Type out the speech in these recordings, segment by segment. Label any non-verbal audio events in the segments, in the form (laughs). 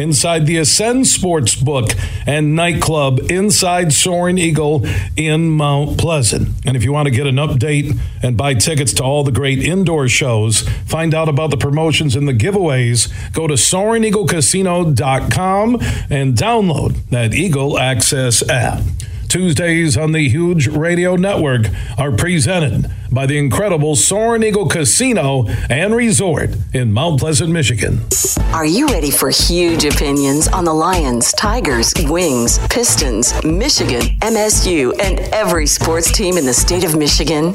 inside the Ascend Sports Book and Nightclub inside Soaring Eagle in Mount Pleasant. And if you want to get an update and buy tickets to all the great indoor shows, find out about the promotions and the giveaways, go to SoaringEagleCasino.com and download that Eagle Access app. Tuesdays on the Huge Radio Network are presented by the incredible Soaring Eagle Casino and Resort in Mount Pleasant, Michigan. Are you ready for huge opinions on the Lions, Tigers, Wings, Pistons, Michigan, MSU, and every sports team in the state of Michigan?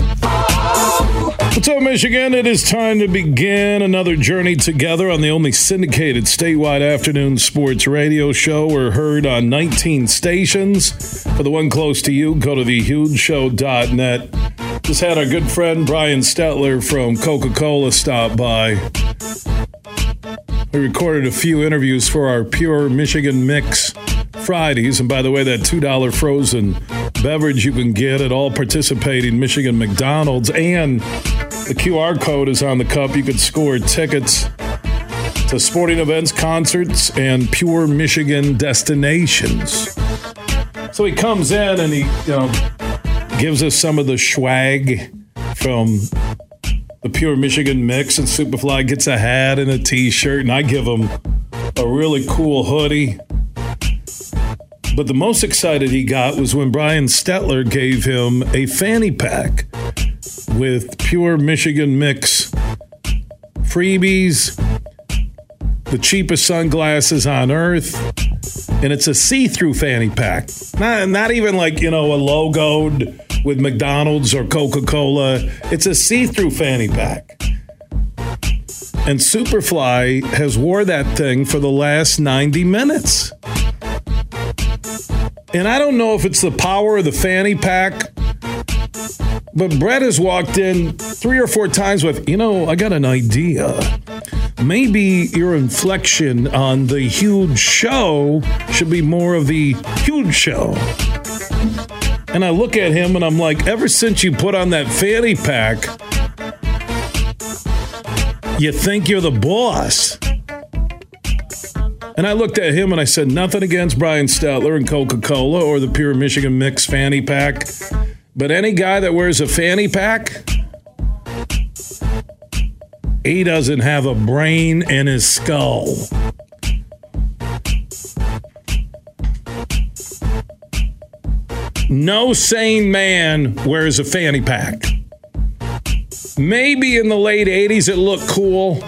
What's up, Michigan? It is time to begin another journey together on the only syndicated statewide afternoon sports radio show. We're heard on 19 stations. For the one close to you, go to thehugeshow.net. Just had our good friend Brian Stetler from Coca Cola stop by. We recorded a few interviews for our Pure Michigan Mix Fridays. And by the way, that $2 frozen beverage you can get at all participating Michigan McDonald's and the QR code is on the cup. You could score tickets to sporting events, concerts, and pure Michigan destinations. So he comes in and he, you know, gives us some of the swag from the pure Michigan mix, and Superfly gets a hat and a T-shirt, and I give him a really cool hoodie. But the most excited he got was when Brian Stetler gave him a fanny pack with pure Michigan mix freebies, the cheapest sunglasses on earth, and it's a see-through fanny pack. Not, not even like, you know, a logoed with McDonald's or Coca-Cola. It's a see-through fanny pack. And Superfly has wore that thing for the last 90 minutes. And I don't know if it's the power of the fanny pack but Brett has walked in three or four times with, you know, I got an idea. Maybe your inflection on the huge show should be more of the huge show. And I look at him and I'm like, ever since you put on that fanny pack, you think you're the boss. And I looked at him and I said, nothing against Brian Stetler and Coca Cola or the Pure Michigan Mix fanny pack. But any guy that wears a fanny pack, he doesn't have a brain in his skull. No sane man wears a fanny pack. Maybe in the late 80s it looked cool.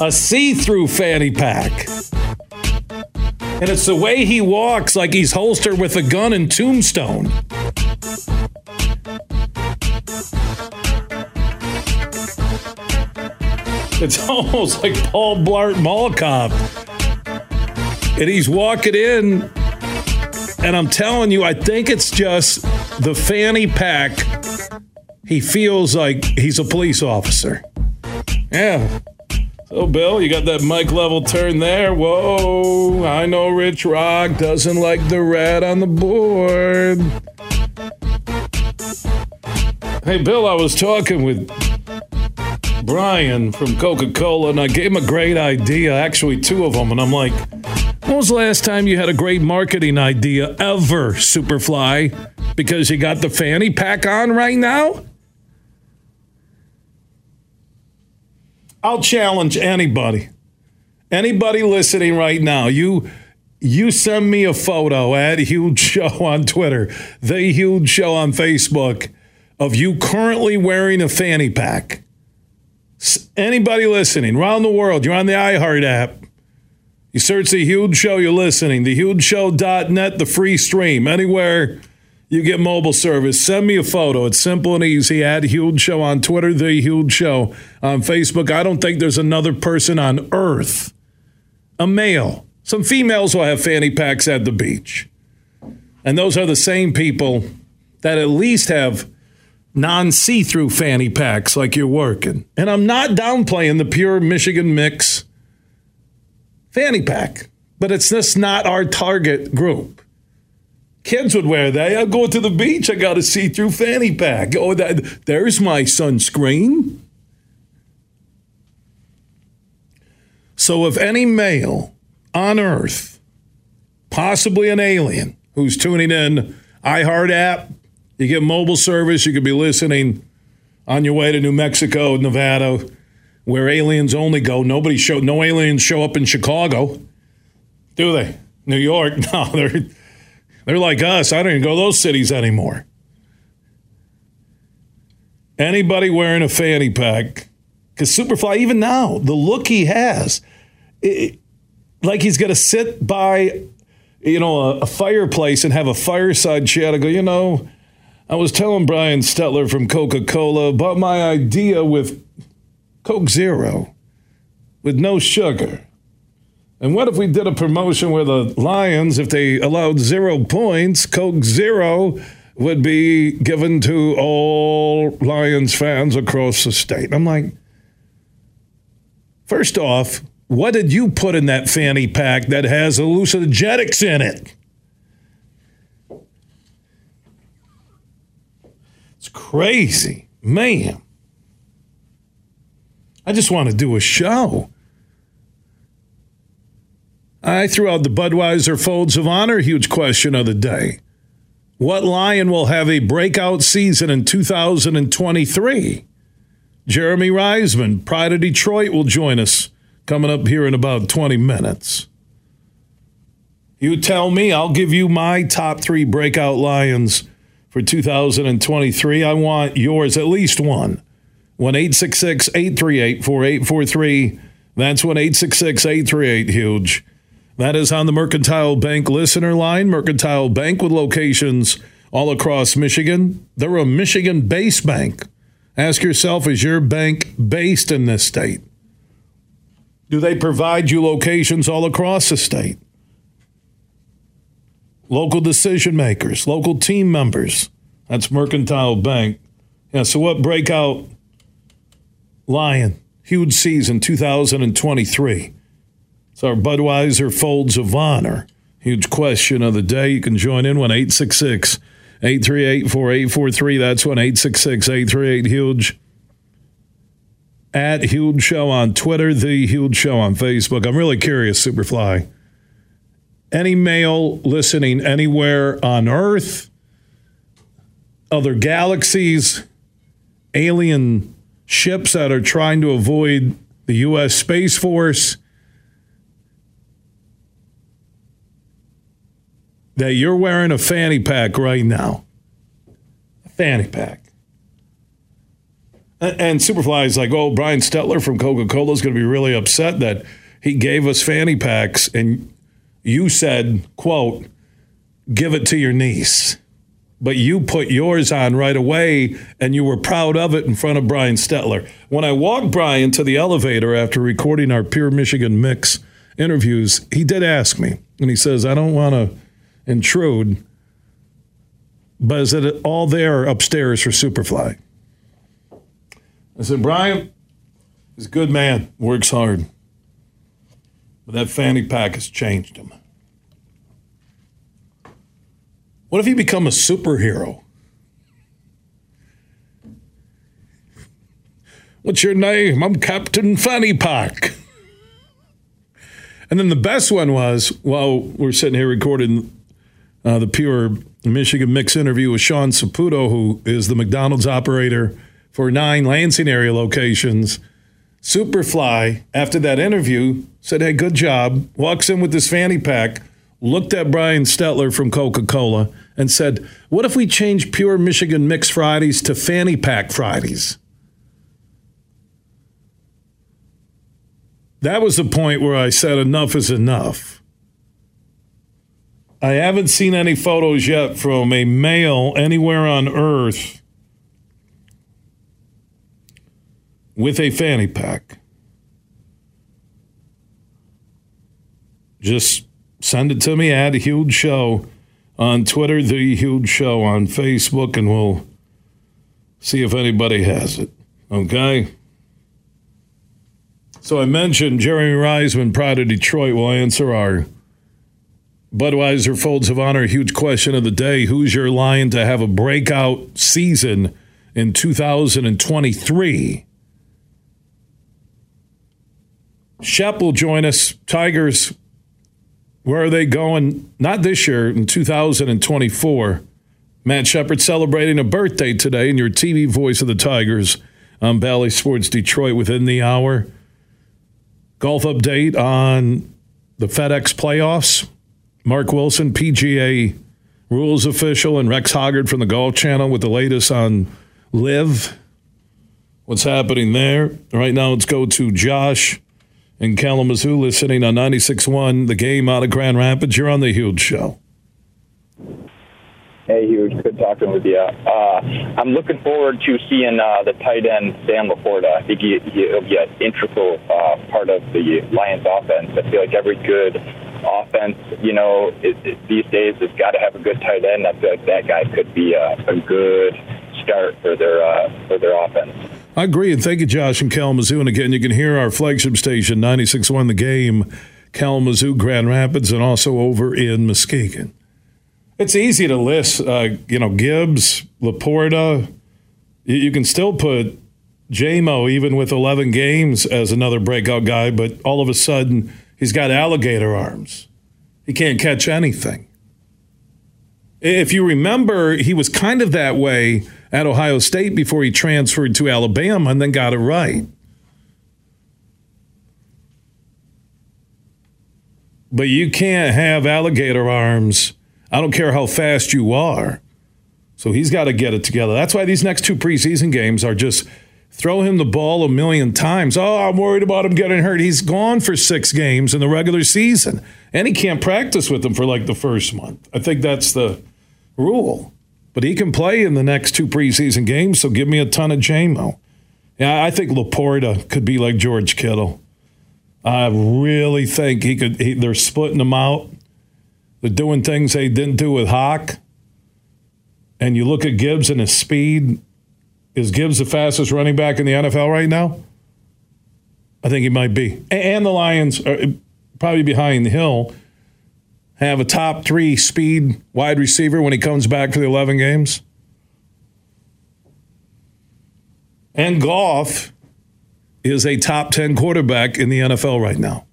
A see through fanny pack. And it's the way he walks like he's holstered with a gun in Tombstone. It's (laughs) almost like Paul Blart Mall Cop. And he's walking in, and I'm telling you, I think it's just the fanny pack. He feels like he's a police officer. Yeah, so, Bill, you got that mic level turn there. Whoa, I know Rich Rock doesn't like the red on the board. Hey, Bill, I was talking with Brian from Coca Cola, and I gave him a great idea, actually, two of them. And I'm like, when was the last time you had a great marketing idea ever, Superfly? Because you got the fanny pack on right now? I'll challenge anybody. Anybody listening right now, you you send me a photo at Huge Show on Twitter, The Huge Show on Facebook of you currently wearing a fanny pack. Anybody listening around the world, you're on the iHeart app. You search The Huge Show, you're listening. TheHugeShow.net, the free stream. Anywhere you get mobile service, send me a photo. It's simple and easy. Add Huge Show on Twitter, The Huge Show on Facebook. I don't think there's another person on earth, a male. Some females will have fanny packs at the beach. And those are the same people that at least have non see through fanny packs like you're working. And I'm not downplaying the pure Michigan mix fanny pack, but it's just not our target group. Kids would wear that. I go to the beach, I got a see through fanny pack. Oh, that, there's my sunscreen. So if any male on earth, possibly an alien, who's tuning in iHeart app. You get mobile service. You could be listening on your way to New Mexico, Nevada, where aliens only go. Nobody show. No aliens show up in Chicago, do they? New York? (laughs) No, they're they're like us. I don't even go to those cities anymore. Anybody wearing a fanny pack, because Superfly, even now, the look he has, it, like he's going to sit by you know, a, a fireplace and have a fireside chat. I go, you know, I was telling Brian Stetler from Coca Cola about my idea with Coke Zero with no sugar. And what if we did a promotion where the Lions, if they allowed zero points, Coke Zero would be given to all Lions fans across the state? I'm like, first off, what did you put in that fanny pack that has hallucinogenics in it? It's crazy. Man. I just want to do a show. I threw out the Budweiser Folds of Honor huge question of the day. What Lion will have a breakout season in 2023? Jeremy Reisman, Pride of Detroit, will join us coming up here in about 20 minutes. You tell me, I'll give you my top three breakout Lions for 2023. I want yours, at least one. 1 866 838 4843. That's 1 866 838 Huge. That is on the Mercantile Bank listener line. Mercantile Bank with locations all across Michigan. They're a Michigan based bank. Ask yourself, is your bank based in this state? Do they provide you locations all across the state? Local decision makers, local team members. That's Mercantile Bank. Yeah, so what breakout Lion, huge season 2023. It's our Budweiser Folds of Honor. Huge question of the day. You can join in 1 866 838 4843. That's 1 866 838 Huge at Huge Show on Twitter, The Huge Show on Facebook. I'm really curious, Superfly. Any male listening anywhere on Earth, other galaxies, alien ships that are trying to avoid the U.S. Space Force, that you're wearing a fanny pack right now. A fanny pack. And Superfly is like, oh, Brian Stetler from Coca Cola is going to be really upset that he gave us fanny packs and you said, quote, give it to your niece. But you put yours on right away and you were proud of it in front of Brian Stetler. When I walked Brian to the elevator after recording our Pure Michigan Mix interviews, he did ask me, and he says, I don't want to intrude, but is it all there upstairs for Superfly? I said, Brian is a good man, works hard. But that fanny pack has changed him. What if he become a superhero? What's your name? I'm Captain Fanny Pack. And then the best one was while we're sitting here recording uh, the Pure Michigan Mix interview with Sean Saputo, who is the McDonald's operator for nine Lansing area locations. Superfly, after that interview, said, Hey, good job. Walks in with this fanny pack. looked at Brian Stetler from Coca Cola and said, What if we change pure Michigan Mix Fridays to Fanny Pack Fridays? That was the point where I said, Enough is enough. I haven't seen any photos yet from a male anywhere on earth with a fanny pack. Just send it to me at a huge show on Twitter, the huge show on Facebook, and we'll see if anybody has it. Okay? So I mentioned Jeremy Reisman, Pride of Detroit, will answer our Budweiser Folds of Honor huge question of the day. Who's your lion to have a breakout season in 2023? Shep will join us. Tigers where are they going? Not this year, in 2024. Matt Shepard celebrating a birthday today, and your TV voice of the Tigers on Bally Sports Detroit within the hour. Golf update on the FedEx playoffs. Mark Wilson, PGA rules official, and Rex Hoggard from the Golf Channel with the latest on LIV. What's happening there? Right now, let's go to Josh in Kalamazoo listening on 96.1, the game out of Grand Rapids. You're on the Huge Show. Hey, Huge. Good talking with you. Uh, I'm looking forward to seeing uh, the tight end, Sam LaPorta. I think he, will be an integral uh, part of the Lions offense. I feel like every good offense, you know, it, it, these days has got to have a good tight end. I feel like that guy could be a, a good start for their uh, for their offense. I agree, and thank you, Josh and Kalamazoo. And again, you can hear our flagship station, 96.1 The Game, Kalamazoo, Grand Rapids, and also over in Muskegon. It's easy to list, uh, you know, Gibbs, LaPorta. You can still put JMO, even with 11 games, as another breakout guy, but all of a sudden, he's got alligator arms. He can't catch anything. If you remember, he was kind of that way at Ohio State before he transferred to Alabama and then got it right. But you can't have alligator arms. I don't care how fast you are. So he's got to get it together. That's why these next two preseason games are just throw him the ball a million times. Oh, I'm worried about him getting hurt. He's gone for six games in the regular season, and he can't practice with them for like the first month. I think that's the rule but he can play in the next two preseason games. So give me a ton of JMO. Yeah, I think LaPorta could be like George Kittle. I really think he could. He, they're splitting them out. They're doing things they didn't do with Hawk. And you look at Gibbs and his speed. Is Gibbs the fastest running back in the NFL right now? I think he might be. And the Lions are uh, probably behind the Hill have a top three speed wide receiver when he comes back for the 11 games? And Goff is a top 10 quarterback in the NFL right now.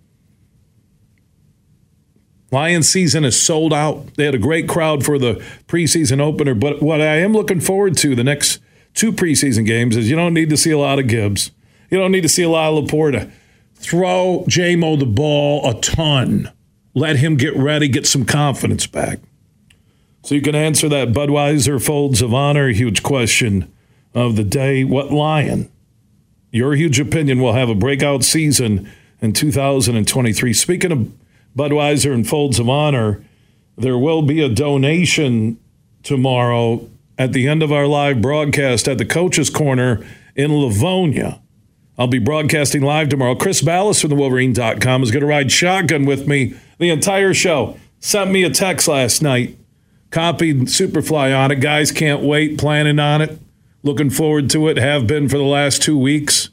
Lions season is sold out. They had a great crowd for the preseason opener, but what I am looking forward to the next two preseason games is you don't need to see a lot of Gibbs. You don't need to see a lot of LaPorta. Throw JMO the ball a ton let him get ready, get some confidence back. So you can answer that Budweiser Folds of Honor huge question of the day. What lion? Your huge opinion will have a breakout season in 2023. Speaking of Budweiser and Folds of Honor, there will be a donation tomorrow at the end of our live broadcast at the Coach's Corner in Livonia. I'll be broadcasting live tomorrow. Chris Balas from the Wolverine.com is going to ride shotgun with me the entire show. Sent me a text last night. Copied Superfly on it. Guys can't wait. Planning on it. Looking forward to it. Have been for the last two weeks.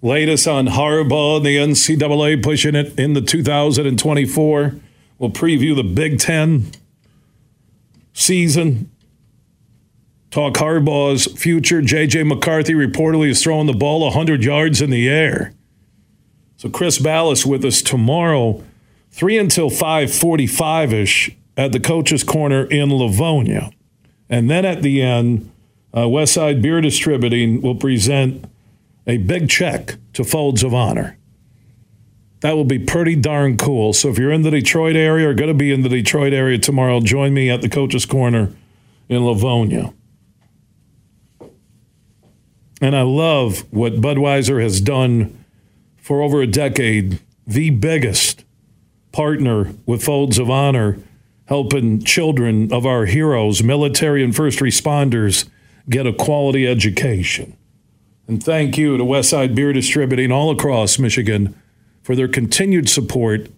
Latest on Harbaugh, and the NCAA pushing it in the 2024. We'll preview the Big Ten season. Talk Harbaugh's future. J.J. McCarthy reportedly is throwing the ball 100 yards in the air. So Chris Balas with us tomorrow 3 until 5:45ish at the coach's corner in Livonia. And then at the end, uh, Westside Beer Distributing will present a big check to Folds of Honor. That will be pretty darn cool. So if you're in the Detroit area or going to be in the Detroit area tomorrow, join me at the Coach's Corner in Livonia. And I love what Budweiser has done for over a decade, the biggest partner with Folds of Honor, helping children of our heroes, military and first responders, get a quality education. And thank you to Westside Beer Distributing all across Michigan for their continued support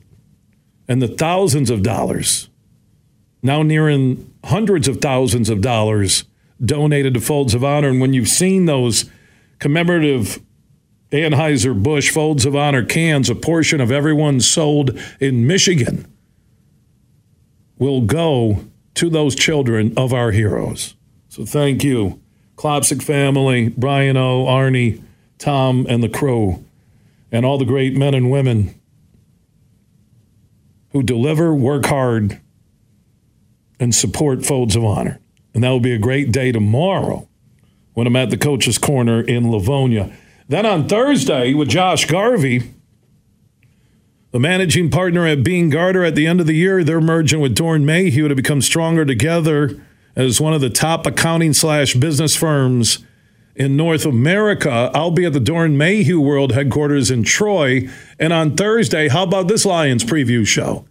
and the thousands of dollars, now nearing hundreds of thousands of dollars donated to Folds of Honor. And when you've seen those commemorative Anheuser-Busch Folds of Honor cans, a portion of everyone sold in Michigan will go to those children of our heroes. So thank you, Klopcic family, Brian O, Arnie, Tom, and the crew, and all the great men and women who deliver, work hard, and support Folds of Honor. And that will be a great day tomorrow when I'm at the coach's corner in Livonia. Then on Thursday with Josh Garvey, the managing partner at Beene Garter at the end of the year, they're merging with Doeren Mayhew to become stronger together as one of the top accounting slash business firms in North America. I'll be at the Doeren Mayhew World headquarters in Troy. And on Thursday, how about this Lions preview show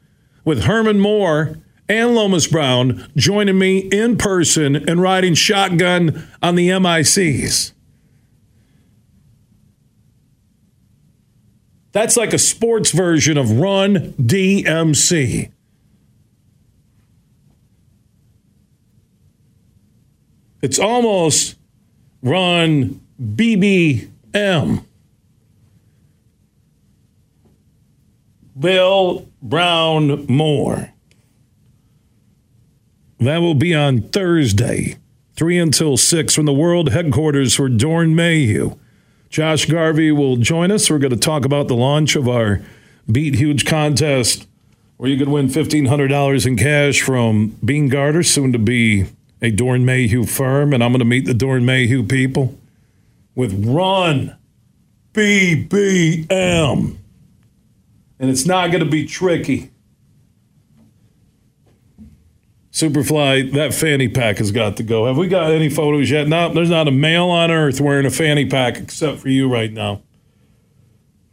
with Herman Moore and Lomas Brown joining me in person and riding shotgun on the MICs. That's like a sports version of Run DMC. It's almost Run BBM. Bill Brown Moore. That will be on Thursday, 3 until 6 from the world headquarters for Doeren Mayhew. Josh Garvey will join us. We're going to talk about the launch of our Beat Huge contest where you could win $1,500 in cash from Beene Garter, soon to be a Doeren Mayhew firm. And I'm going to meet the Doeren Mayhew people with Run BBM. And it's not going to be tricky. Superfly, that fanny pack has got to go. Have we got any photos yet? No, there's not a male on earth wearing a fanny pack except for you right now.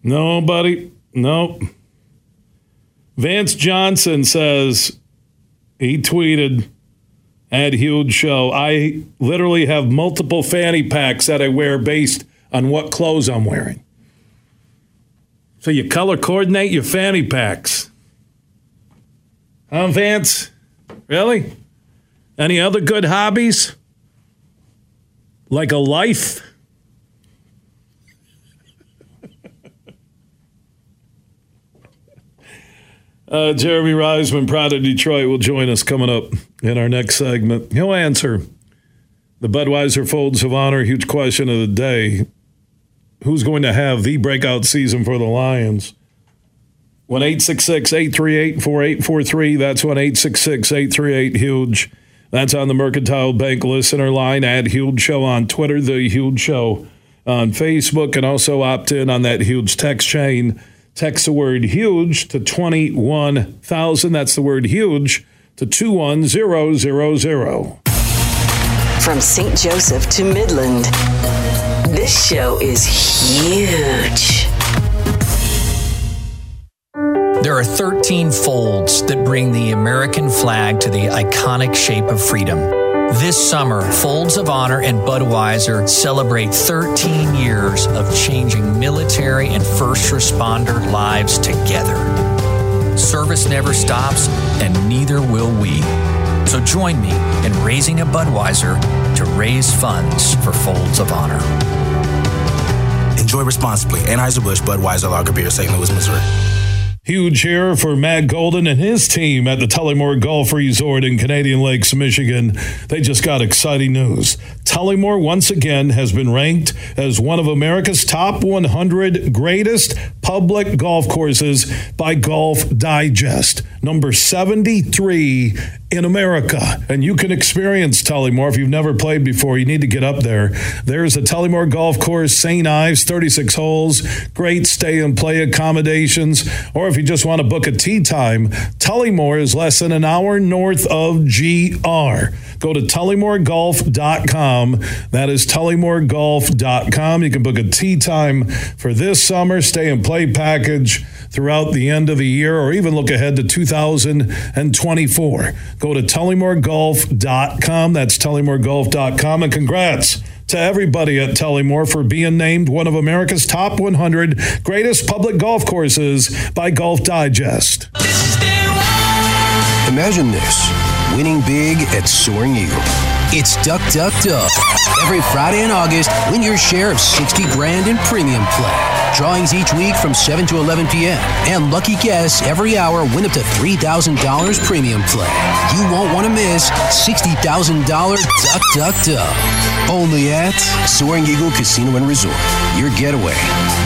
No, buddy. Nope. Vance Johnson says he tweeted at Huge Show. I literally have multiple fanny packs that I wear based on what clothes I'm wearing. So you color coordinate your fanny packs. Huh, Vance? Really? Any other good hobbies? Like a life? (laughs) uh, Jeremy Reisman, Pride of Detroit, will join us coming up in our next segment. He'll answer the Budweiser Folds of Honor huge question of the day. Who's going to have the breakout season for the Lions? 1 838 4843. That's 1 838 Huge. That's on the Mercantile Bank listener line. Add Huge Show on Twitter, The Huge Show on Facebook, and also opt in on that huge text chain. Text the word huge to 21,000. That's the word huge to 21000. From St. Joseph to Midland, this show is huge. There are 13 folds that bring the American flag to the iconic shape of freedom. This summer, Folds of Honor and Budweiser celebrate 13 years of changing military and first responder lives together. Service never stops, and neither will we. So join me in raising a Budweiser to raise funds for Folds of Honor. Enjoy responsibly. Anheuser-Busch Budweiser Lager Beer, St. Louis, Missouri. Huge here for Matt Golden and his team at the Tullymore Golf Resort in Canadian Lakes, Michigan. They just got exciting news. Tullymore once again has been ranked as one of America's top 100 greatest public golf courses by Golf Digest, number 73 in America. And you can experience Tullymore if you've never played before. You need to get up there. There's a Tullymore Golf Course, St. Ives, 36 holes, great stay and play accommodations. Or if you just want to book a tee time, Tullymore is less than an hour north of GR. Go to tullymoregolf.com. That is tullymoregolf.com. You can book a tee time for this summer, stay and play package throughout the end of the year, or even look ahead to 2024. Go to tullymoregolf.com. That's tullymoregolf.com. And congrats to everybody at Tullymore for being named one of America's top 100 greatest public golf courses by Golf Digest. Imagine this winning big at Soaring Eagle. It's Duck Duck Duck. Every Friday in August, win your share of 60 grand in premium play. Drawings each week from 7 to 11 p.m. And lucky guests every hour win up to $3,000 premium play. You won't want to miss $60,000 Duck Duck Duck. Only at Soaring Eagle Casino and Resort. Your getaway.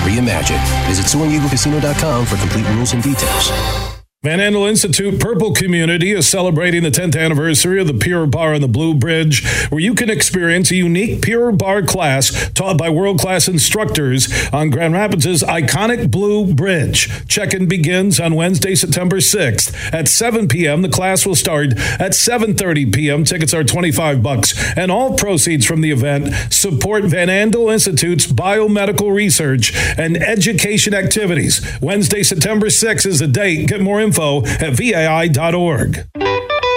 Reimagine. Visit SoaringEagleCasino.com for complete rules and details. Van Andel Institute Purple Community is celebrating the 10th anniversary of the Pure Barre on the Blue Bridge, where you can experience a unique Pure Barre class taught by world class instructors on Grand Rapids' iconic Blue Bridge. Check in begins on Wednesday, September 6th at 7 p.m. The class will start at 7.30 p.m. Tickets are 25 bucks, and all proceeds from the event support Van Andel Institute's biomedical research and education activities. Wednesday, September 6th is the date. Get more info info at vai.org.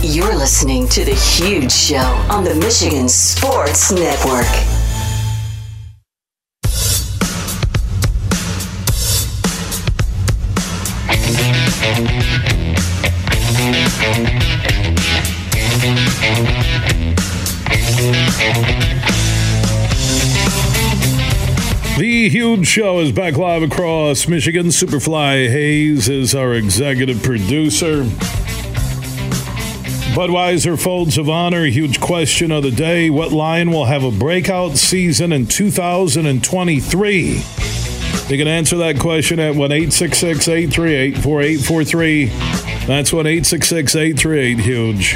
You're listening to The Huge Show on the Michigan Sports Network. The Huge Show is back live across Michigan. Superfly Hayes is our executive producer. Budweiser Folds of Honor, huge question of the day. What lion will have a breakout season in 2023? You can answer that question at 1 866 838 4843. That's 1 866 838 Huge.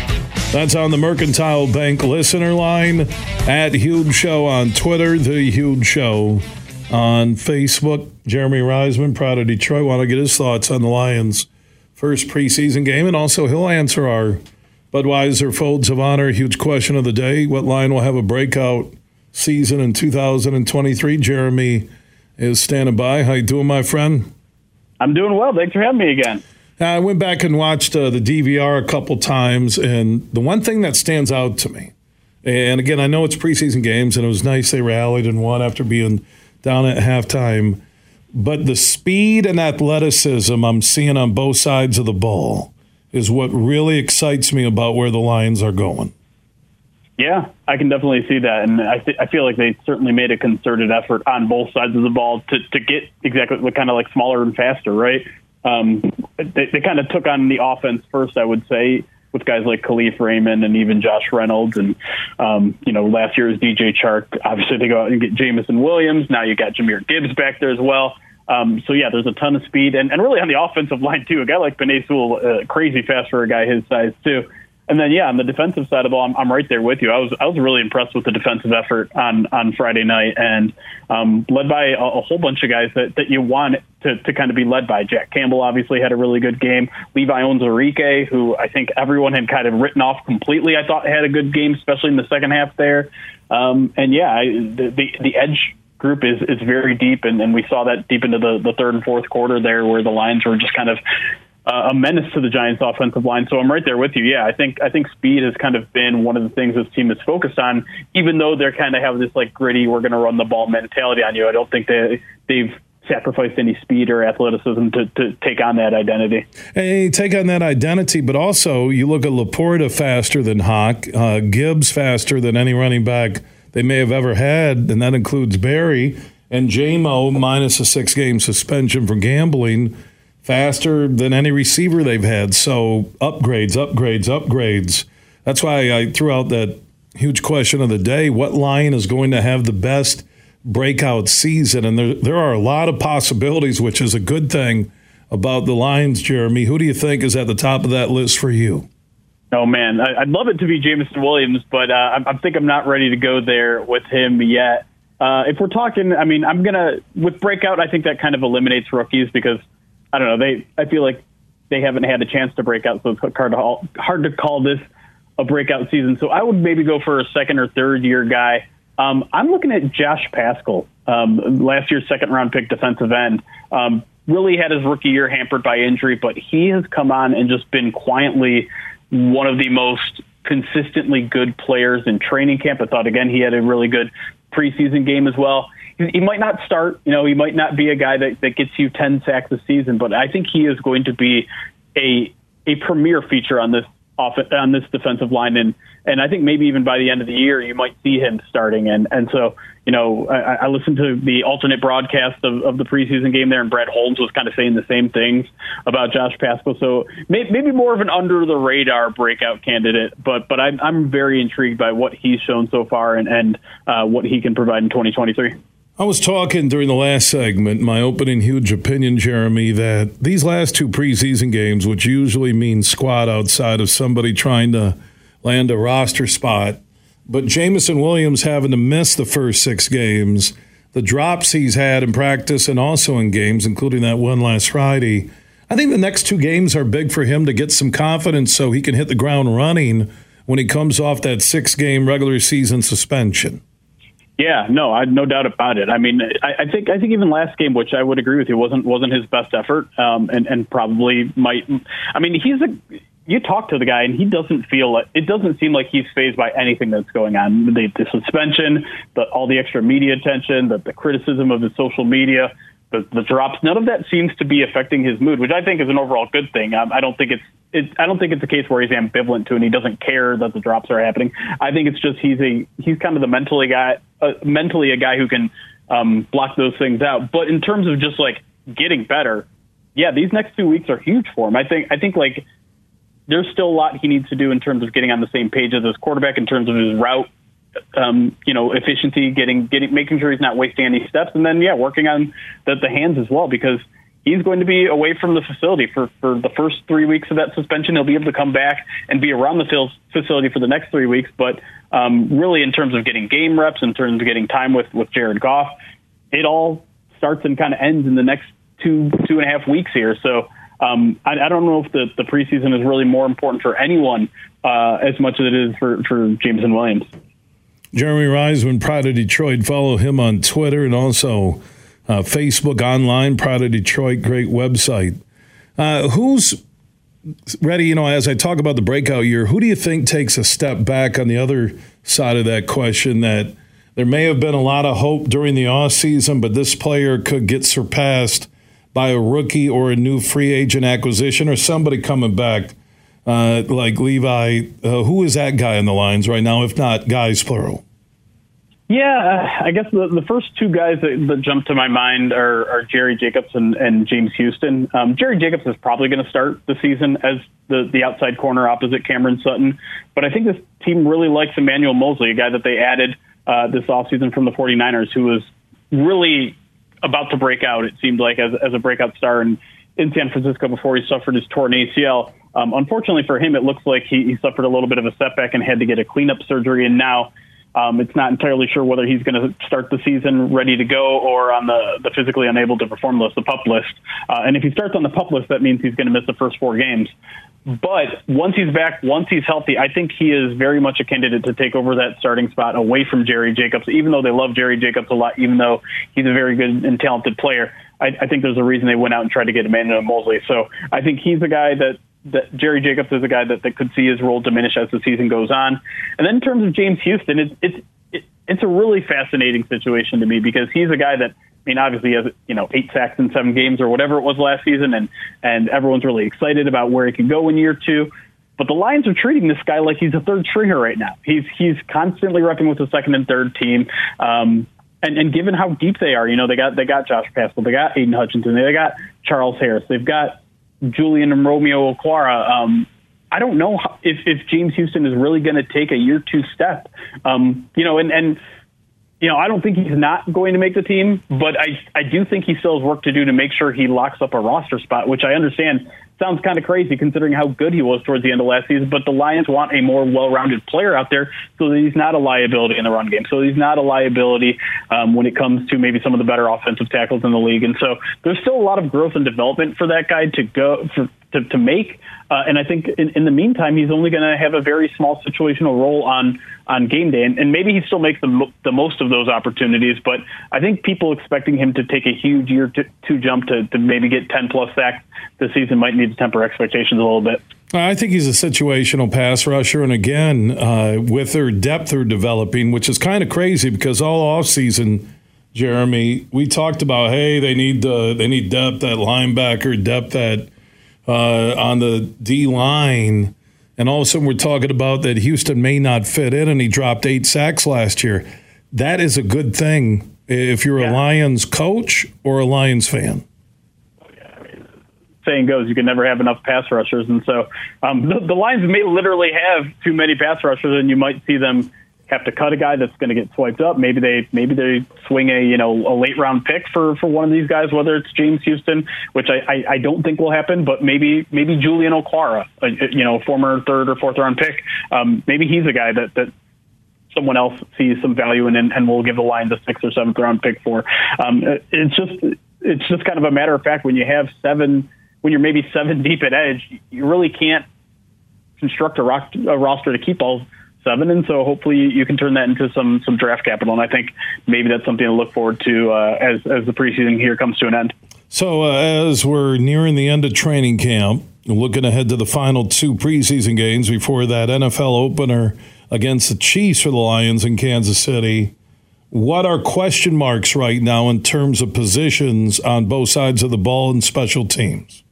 That's on the Mercantile Bank listener line at Huge Show on Twitter, The Huge Show on Facebook. Jeremy Reisman, Pride of Detroit, want to get his thoughts on the Lions' first preseason game, and also he'll answer our Budweiser Folds of Honor, huge question of the day. What line will have a breakout season in 2023? Jeremy is standing by. How you doing, my friend? I'm doing well. Thanks for having me again. I went back and watched uh, the DVR a couple times, and the one thing that stands out to me, and again, I know it's preseason games, and it was nice they rallied and won after being down at halftime, but the speed and athleticism I'm seeing on both sides of the ball is what really excites me about where the Lions are going. Yeah, I can definitely see that, and I, th- I feel like they certainly made a concerted effort on both sides of the ball to, to get exactly kind of like smaller and faster, right? Um, they, they kind of took on the offense first, I would say, with guys like Kalif Raymond and even Josh Reynolds, and um, you know last year was DJ Chark. Obviously, they go out and get Jameson Williams. Now you got Jahmyr Gibbs back there as well. Um, so yeah, there's a ton of speed, and, and really on the offensive line too. A guy like Penei Sewell, uh, crazy fast for a guy his size too. And then yeah, on the defensive side of the ball, I'm, I'm right there with you. I was I was really impressed with the defensive effort on on Friday night, and um, led by a, a whole bunch of guys that, that you want to, to kind of be led by. Jack Campbell obviously had a really good game. Levi Onwuzurike, who I think everyone had kind of written off completely, I thought had a good game, especially in the second half there. Um, and yeah, I, the, the the edge group is is very deep, and, and we saw that deep into the, the third and fourth quarter there, where the Lions were just kind of uh, a menace to the Giants' offensive line. So I'm right there with you. Yeah, I think I think speed has kind of been one of the things this team is focused on. Even though they're kind of have this like gritty, we're going to run the ball mentality on you. I don't think they they've sacrificed any speed or athleticism to, to take on that identity. Hey, take on that identity, but also you look at LaPorta faster than Hawk, uh, Gibbs faster than any running back they may have ever had, and that includes Barry and JMO minus a six game suspension for gambling faster than any receiver they've had. So upgrades, upgrades, upgrades. That's why I threw out that huge question of the day. What line is going to have the best breakout season? And there, there are a lot of possibilities, which is a good thing about the Lions, Jeremy. Who do you think is at the top of that list for you? Oh man, I'd love it to be Jameson Williams, but uh, I think I'm not ready to go there with him yet. Uh, if we're talking, I mean, I'm gonna with breakout. I think that kind of eliminates rookies because I don't know. They I feel like they haven't had a chance to break out, so it's hard to hard to call this a breakout season. So I would maybe go for a second or third year guy. Um, I'm looking at Josh Paschal, um, last year's second round pick defensive end. Um, really had his rookie year hampered by injury, but he has come on and just been quietly one of the most consistently good players in training camp. I thought again he had a really good preseason game as well. He, might not start, you know, he might not be a guy that, that gets you 10 sacks a season, but I think he is going to be a a premier feature on this off on this defensive line, and and I think maybe even by the end of the year you might see him starting. And and so you know I, I listened to the alternate broadcast of, of the preseason game there, and Brad Holmes was kind of saying the same things about Josh Paschal. So may, maybe more of an under the radar breakout candidate, but but I'm I'm very intrigued by what he's shown so far and and uh, what he can provide in 2023. I was talking during the last segment, my opening huge opinion, Jeremy, that these last two preseason games, which usually mean squad outside of somebody trying to land a roster spot, but Jameson Williams having to miss the first six games, the drops he's had in practice and also in games, including that one last Friday. I think the next two games are big for him to get some confidence so he can hit the ground running when he comes off that six game regular season suspension. Yeah, no, I no doubt about it. I mean, I, I think I think even last game, which I would agree with you, wasn't wasn't his best effort, um, and and probably might. I mean, he's a. You talk to the guy, and he doesn't feel it. It doesn't seem like he's phased by anything that's going on. The, the suspension, the, all the extra media attention, the, the criticism of his social media, the, the drops. None of that seems to be affecting his mood, which I think is an overall good thing. I, I don't think it's it, I don't think it's a case where he's ambivalent to and he doesn't care that the drops are happening. I think it's just he's a he's kind of the mentally guy, uh, mentally a guy who can um, block those things out. But in terms of just like getting better, yeah, these next two weeks are huge for him. I think I think like there's still a lot he needs to do in terms of getting on the same page as his quarterback in terms of his route, um, you know, efficiency, getting getting making sure he's not wasting any steps, and then yeah, working on the, the hands as well because he's going to be away from the facility for, for the first three weeks of that suspension. He'll be able to come back and be around the facility for the next three weeks. But um, really, in terms of getting game reps, in terms of getting time with, with Jared Goff, it all starts and kind of ends in the next two, two and a half weeks here. So um, I, I, don't know if the, the preseason is really more important for anyone uh, as much as it is for, for Jameson Williams. Jeremy Reisman, Pride of Detroit. Follow him on Twitter and also uh, Facebook online, Pride of Detroit, great website. Uh, who's ready? You know, as I talk about the breakout year, who do you think takes a step back on the other side of that question? That there may have been a lot of hope during the off season, but this player could get surpassed by a rookie or a new free agent acquisition or somebody coming back uh, like Levi. Uh, who is that guy in the lines right now, if not guys plural? Yeah, I guess the, the first two guys that, that jump to my mind are, are Jerry Jacobs and, and James Houston. Um, Jerry Jacobs is probably going to start the season as the, the outside corner opposite Cameron Sutton, but I think this team really likes Emmanuel Moseley, a guy that they added uh, this offseason from the 49ers, who was really about to break out, it seemed like, as, as a breakout star in, in San Francisco before he suffered his torn ACL. Um, unfortunately for him, it looks like he, he suffered a little bit of a setback and had to get a cleanup surgery, and now um, it's not entirely sure whether he's going to start the season ready to go or on the, the physically unable to perform list, the pup list. Uh, and if he starts on the pup list, that means he's going to miss the first four games. But once he's back, once he's healthy, I think he is very much a candidate to take over that starting spot away from Jerry Jacobs, even though they love Jerry Jacobs a lot, even though he's a very good and talented player. I, I think there's a reason they went out and tried to get Emmanuel Moseley. So I think he's the guy that that Jerry Jacobs is a guy that, that could see his role diminish as the season goes on. And then in terms of James Houston, it's it's it's a really fascinating situation to me because he's a guy that I mean, obviously has you know eight sacks in seven games or whatever it was last season, and and everyone's really excited about where he can go in year two. But the Lions are treating this guy like he's a third stringer right now. He's he's constantly repping with the second and third team. Um, and, and given how deep they are, you know, they got they got Josh Paschal, they got Aidan Hutchinson, they got Charles Harris, they've got Julian and Romeo Okwara. Um, I don't know if if James Houston is really going to take a year two step. Um, you know, and and you know, I don't think he's not going to make the team, but I I do think he still has work to do to make sure he locks up a roster spot, which I understand sounds kind of crazy considering how good he was towards the end of last season. But the Lions want a more well-rounded player out there so that he's not a liability in the run game. So he's not a liability um, when it comes to maybe some of the better offensive tackles in the league. And so there's still a lot of growth and development for that guy to go for, to, to make. Uh, and I think in, in the meantime, he's only going to have a very small situational role on on game day, and, and maybe he still makes the, mo- the most of those opportunities. But I think people expecting him to take a huge year to, to jump to, to maybe get 10 plus sacks this season might need to temper expectations a little bit. I think he's a situational pass rusher, and again, uh, with their depth they're developing, which is kind of crazy because all offseason, Jeremy, we talked about hey they need the they need depth at linebacker, depth at uh, on the D line, and all of a sudden we're talking about that Houston may not fit in, and he dropped eight sacks last year. That is a good thing if you're yeah. a Lions coach or a Lions fan saying goes, you can never have enough pass rushers. And so um, the, the Lions may literally have too many pass rushers, and you might see them have to cut a guy that's going to get swiped up. Maybe they maybe they swing a you know a late round pick for for one of these guys, whether it's James Houston, which I I, I don't think will happen, but maybe maybe Julian Okwara, a, you know former third or fourth round pick, um, maybe he's a guy that that someone else sees some value in and, and will give the line the sixth or seventh round pick for. Um, it's just it's just kind of a matter of fact when you have seven when you're maybe seven deep at edge, you really can't construct a, rock, a roster to keep all seven, and so hopefully you can turn that into some some draft capital. And I think maybe that's something to look forward to uh, as as the preseason here comes to an end. So uh, as we're nearing the end of training camp, looking ahead to the final two preseason games before that NFL opener against the Chiefs for the Lions in Kansas City. What are question marks right now in terms of positions on both sides of the ball and special teams?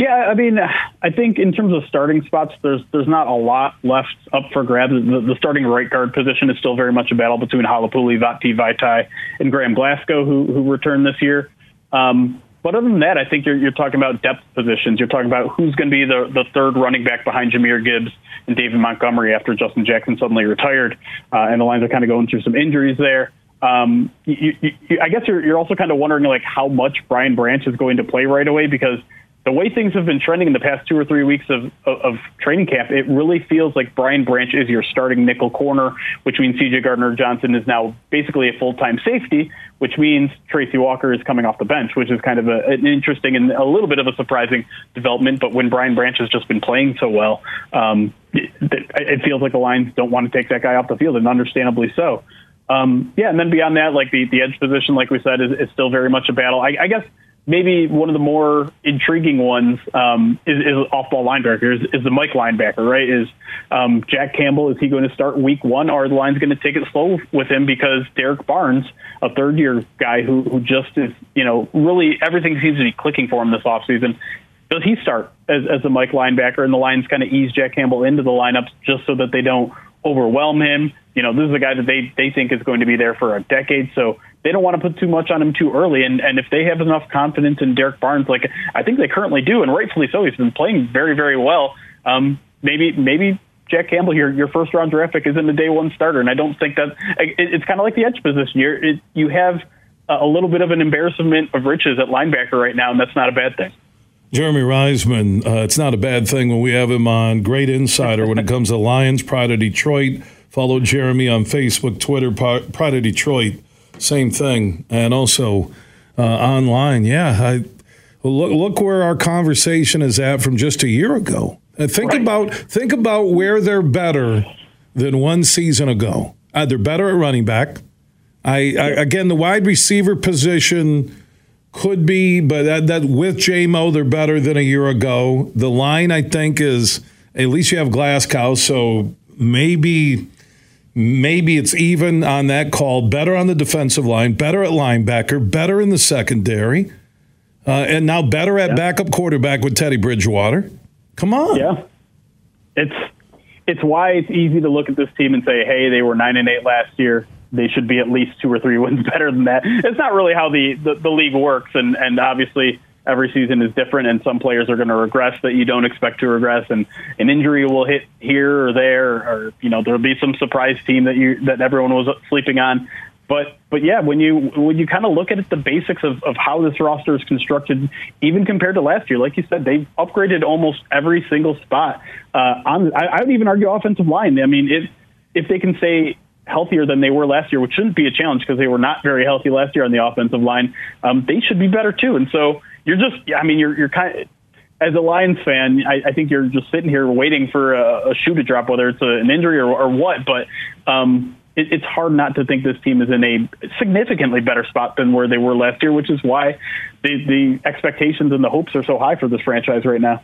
Yeah, I mean, I think in terms of starting spots, there's there's not a lot left up for grabs. The, the starting right guard position is still very much a battle between Halapoulivaati Vati Vaitai and Graham Glasgow, who who returned this year. Um, but other than that, I think you're, you're talking about depth positions. You're talking about who's going to be the, the third running back behind Jahmyr Gibbs and David Montgomery after Justin Jackson suddenly retired. Uh, and the Lions are kind of going through some injuries there. Um, you, you, I guess you're, you're also kind of wondering like how much Brian Branch is going to play right away because – the way things have been trending in the past two or three weeks of, of, of, training camp, it really feels like Brian Branch is your starting nickel corner, which means CJ Gardner Johnson is now basically a full time safety, which means Tracy Walker is coming off the bench, which is kind of a, an interesting and a little bit of a surprising development. But when Brian Branch has just been playing so well, um, it, it, feels like the Lions don't want to take that guy off the field, and understandably so. Um, yeah, and then beyond that, like the, the edge position, like we said, is, is still very much a battle. I, I guess maybe one of the more intriguing ones um, is, is off-ball linebacker is, is, the Mike linebacker, right? Is um, Jack Campbell is he going to start week one, or are the line's going to take it slow with him because Derrick Barnes, a third-year guy who who just is you know really everything seems to be clicking for him this offseason. Does he start as, as a Mike linebacker, and the Lions kind of ease Jack Campbell into the lineups just so that they don't overwhelm him? You know, this is a guy that they they think is going to be there for a decade, so they don't want to put too much on him too early. And and if they have enough confidence in Derrick Barnes, like I think they currently do, and rightfully so, he's been playing very very well. Um, maybe maybe Jack Campbell, your your first round draft pick, isn't a day one starter, and I don't think that it, it's kind of like the edge position. You're, it, you have a little bit of an embarrassment of riches at linebacker right now, and that's not a bad thing. Jeremy Reisman, uh, it's not a bad thing when we have him on. Great insider when it comes to Lions, Pride of Detroit. Follow Jeremy on Facebook, Twitter, Pride of Detroit same thing. And also uh, online, yeah. I, look, look where our conversation is at from just a year ago. Uh, think right. about think about where they're better than one season ago. Uh, they're better at running back. I, I, again the wide receiver position could be, but that, that with Jamo they're better than a year ago. The line I think is at least you have Glasgow, so maybe Maybe it's even on that call, better on the defensive line, better at linebacker, better in the secondary, uh, and now better at yeah. backup quarterback with Teddy Bridgewater. Come on. Yeah. It's it's why it's easy to look at this team and say, hey, they were nine and eight last year. They should be at least two or three (laughs) wins better than that. It's not really how the, the, the league works, and and obviously every season is different, and some players are going to regress that you don't expect to regress, and an injury will hit here or there, or you know there'll be some surprise team that you that everyone was sleeping on. But but yeah, when you when you kind of look at the basics of, of how this roster is constructed, even compared to last year, like you said, they've upgraded almost every single spot. Uh, on I, I would even argue offensive line. I mean, if if they can say healthier than they were last year, which shouldn't be a challenge because they were not very healthy last year on the offensive line, um, they should be better too. And so you're just, I mean, you're you're kind of as a Lions fan, I, I think you're just sitting here waiting for a, a shoe to drop, whether it's a, an injury or, or what. But um, it, it's hard not to think this team is in a significantly better spot than where they were last year, which is why the, the expectations and the hopes are so high for this franchise right now.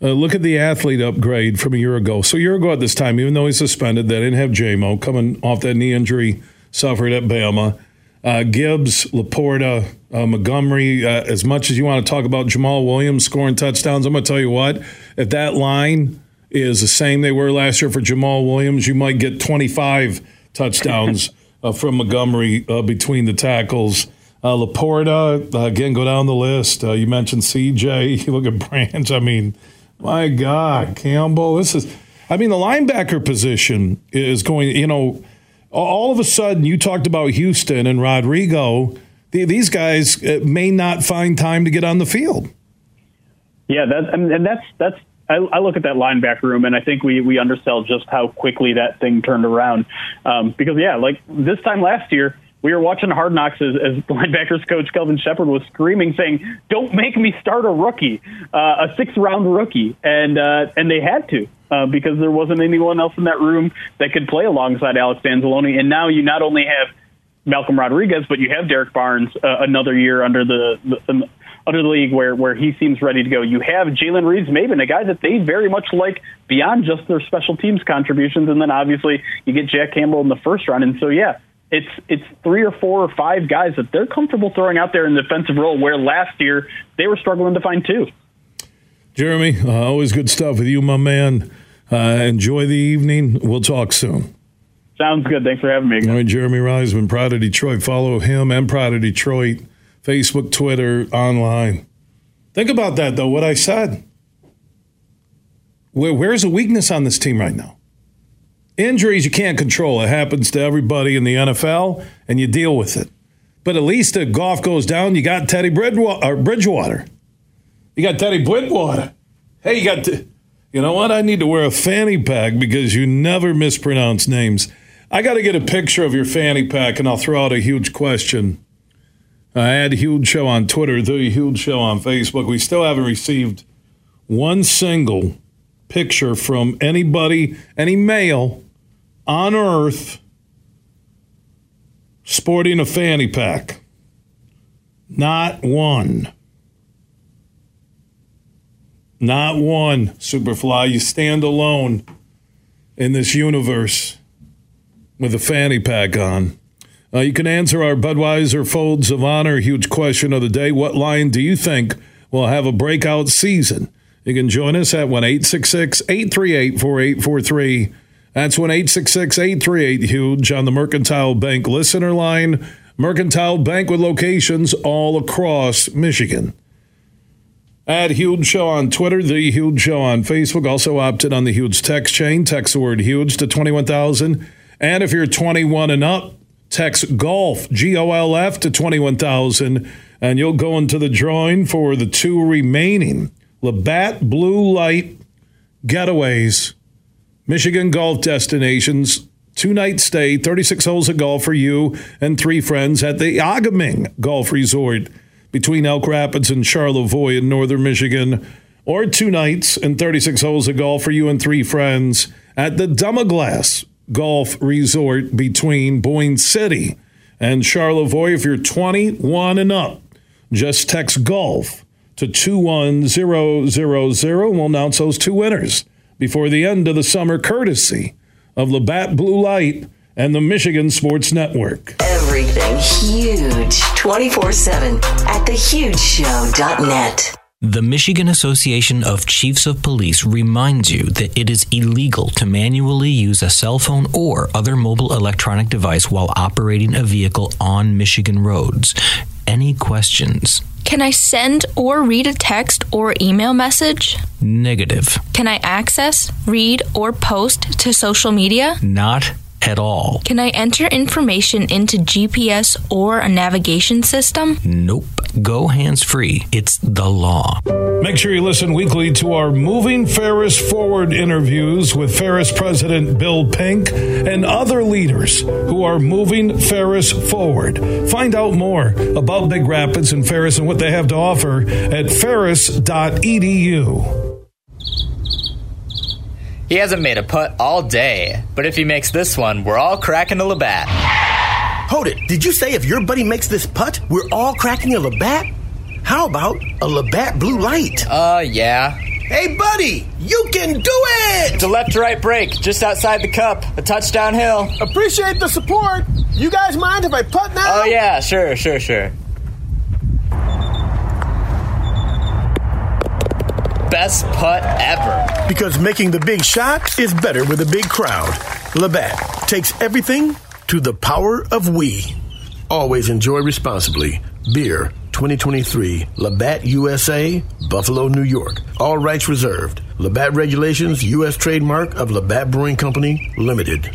Uh, look at the athlete upgrade from a year ago. So a year ago at this time, even though he's suspended, they didn't have Jamo coming off that knee injury suffered at Bama. Uh, Gibbs, LaPorta, uh, Montgomery. Uh, as much as you want to talk about Jamaal Williams scoring touchdowns, I'm going to tell you what: if that line is the same they were last year for Jamaal Williams, you might get 25 touchdowns (laughs) uh, from Montgomery uh, between the tackles. Uh, LaPorta, again, go down the list. Uh, you mentioned CJ. (laughs) You look at Branch. I mean, my God, Campbell. This is, I mean, the linebacker position is going, you know, all of a sudden you talked about Houston and Rodrigo. These guys uh, may not find time to get on the field. Yeah, that, and that's that's I, I, look at that linebacker room and I think we we undersell just how quickly that thing turned around. Um, because yeah, like this time last year, we were watching Hard Knocks as, as (laughs) linebackers coach Kelvin Sheppard was screaming, saying, "Don't make me start a rookie, uh, a six round rookie," and uh, and they had to. Uh, because there wasn't anyone else in that room that could play alongside Alex Anzalone. And now you not only have Malcolm Rodriguez, but you have Derrick Barnes uh, another year under the, the, under the league where, where he seems ready to go. You have Jalen Reeves-Maybin, a guy that they very much like beyond just their special teams contributions. And then obviously you get Jack Campbell in the first round. And so, yeah, it's it's three or four or five guys that they're comfortable throwing out there in the defensive role where last year they were struggling to find two. Jeremy, uh, always good stuff with you, my man. Uh, enjoy the evening. We'll talk soon. Sounds good. Thanks for having me. Again. All right, Jeremy Reisman, Pride of Detroit. Follow him and Pride of Detroit Facebook, Twitter, online. Think about that, though, what I said. Where, where's the weakness on this team right now? Injuries you can't control. It happens to everybody in the NFL, and you deal with it. But at least if Goff goes down, you got Teddy Bridgewater. You got Teddy Bridgewater. Hey, you got, t- you know what? I need to wear a fanny pack because you never mispronounce names. I got to get a picture of your fanny pack, and I'll throw out a huge question. I had Huge Show on Twitter, the Huge Show on Facebook. We still haven't received one single picture from anybody, any male on earth sporting a fanny pack. Not one. Not one, Superfly. You stand alone in this universe with a fanny pack on. Uh, you can answer our Budweiser Folds of Honor huge question of the day. What line do you think will have a breakout season? You can join us at 1 838 4843. That's 1 838 Huge on the Mercantile Bank listener line. Mercantile Bank with locations all across Michigan. At Huge Show on Twitter, The Huge Show on Facebook. Also opted on the Huge text chain. Text the word Huge to 21,000. And if you're 21 and up, Text golf, G O L F, to 21,000, and you'll go into the drawing for the two remaining Labatt Blue Light getaways, Michigan golf destinations. Two night stay, 36 holes of golf for you and three friends at the A-Ga-Ming Golf Resort between Elk Rapids and Charlevoix in northern Michigan, or two nights and 36 holes of golf for you and three friends at the Dunmaglass Golf Resort between Boyne City and Charlevoix. If you're 21 and up, just text golf to 21000. and We'll announce those two winners before the end of the summer, courtesy of Labatt Blue Light and the Michigan Sports Network. Everything huge 24 7 at thehugeshow.net. The Michigan Association of Chiefs of Police reminds you that it is illegal to manually use a cell phone or other mobile electronic device while operating a vehicle on Michigan roads. Any questions? Can I send or read a text or email message? Negative. Can I access, read, or post to social media? Not at all. Can I enter information into GPS or a navigation system? Nope. Go hands free. It's the law. Make sure you listen weekly to our Moving Ferris Forward interviews with Ferris President Bill Pink and other leaders who are moving Ferris forward. Find out more about Big Rapids and Ferris and what they have to offer at ferris.edu. He hasn't made a putt all day, but if he makes this one, we're all cracking a Labatt. Hold it. Did you say if your buddy makes this putt, we're all cracking a Labatt? How about a Labatt Blue Light? Uh, yeah. Hey, buddy, you can do it! It's a left to right break, just outside the cup, a touchdown hill. Appreciate the support. You guys mind if I putt now? Oh, yeah, sure, sure, sure. Best putt ever. Because making the big shot is better with a big crowd. Labatt takes everything to the power of we. Always enjoy responsibly. Beer 2023, Labatt USA, Buffalo, New York. All rights reserved. Labatt Regulations, U.S. trademark of Labatt Brewing Company, Limited.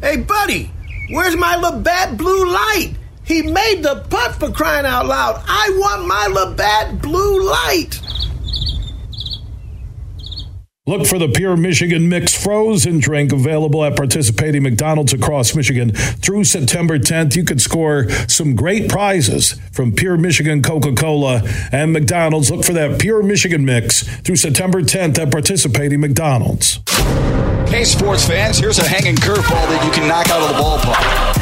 Hey, buddy, where's my Labatt Blue Light? He made the putt for crying out loud. I want my Labatt Blue Light. Look for the Pure Michigan Mix frozen drink available at participating McDonald's across Michigan through September 10th. You could score some great prizes from Pure Michigan Coca Cola and McDonald's. Look for that Pure Michigan Mix through September 10th at participating McDonald's. Hey, sports fans, here's a hanging curveball that you can knock out of the ballpark.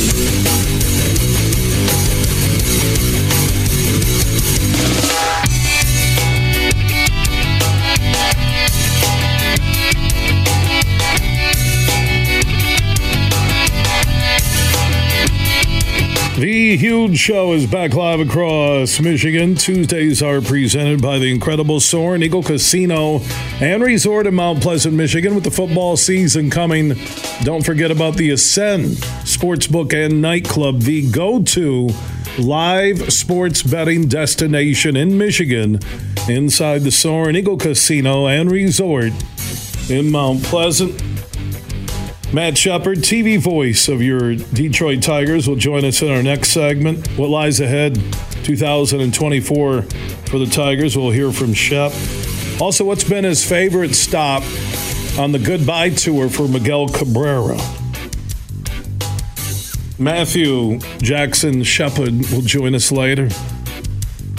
The Huge Show is back live across Michigan. Tuesdays are presented by the incredible Soaring Eagle Casino and Resort in Mount Pleasant, Michigan. With the football season coming, don't forget about the Ascend Sportsbook and Nightclub, the go to live sports betting destination in Michigan inside the Soaring Eagle Casino and Resort in Mount Pleasant. Matt Shepard, TV voice of your Detroit Tigers, will join us in our next segment. What lies ahead 2024 for the Tigers? We'll hear from Shep. Also, what's been his favorite stop on the goodbye tour for Miguel Cabrera? Matthew Jackson Shepard will join us later.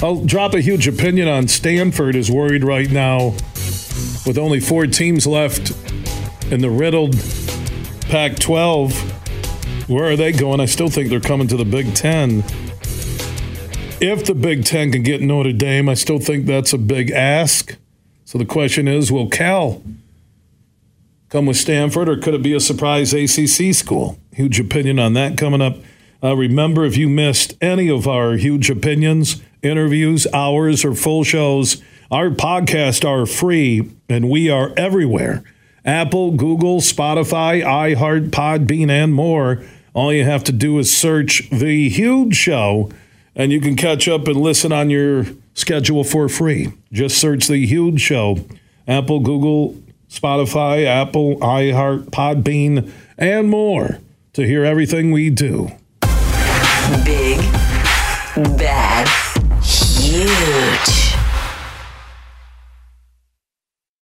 I'll drop a huge opinion on Stanford is worried right now with only four teams left in the riddled Pac 12. Where are they going? I still think they're coming to the Big Ten. If the Big Ten can get Notre Dame, I still think that's a big ask. So the question is will Cal come with Stanford or could it be a surprise ACC school? Huge opinion on that coming up. Uh, remember, if you missed any of our huge opinions, interviews, hours, or full shows, our podcasts are free and we are everywhere Apple, Google, Spotify, iHeart, Podbean, and more. All you have to do is search The Huge Show, and you can catch up and listen on your schedule for free. Just search The Huge Show. Apple, Google, Spotify, Apple, iHeart, Podbean, and more to hear everything we do. Big, bad, huge.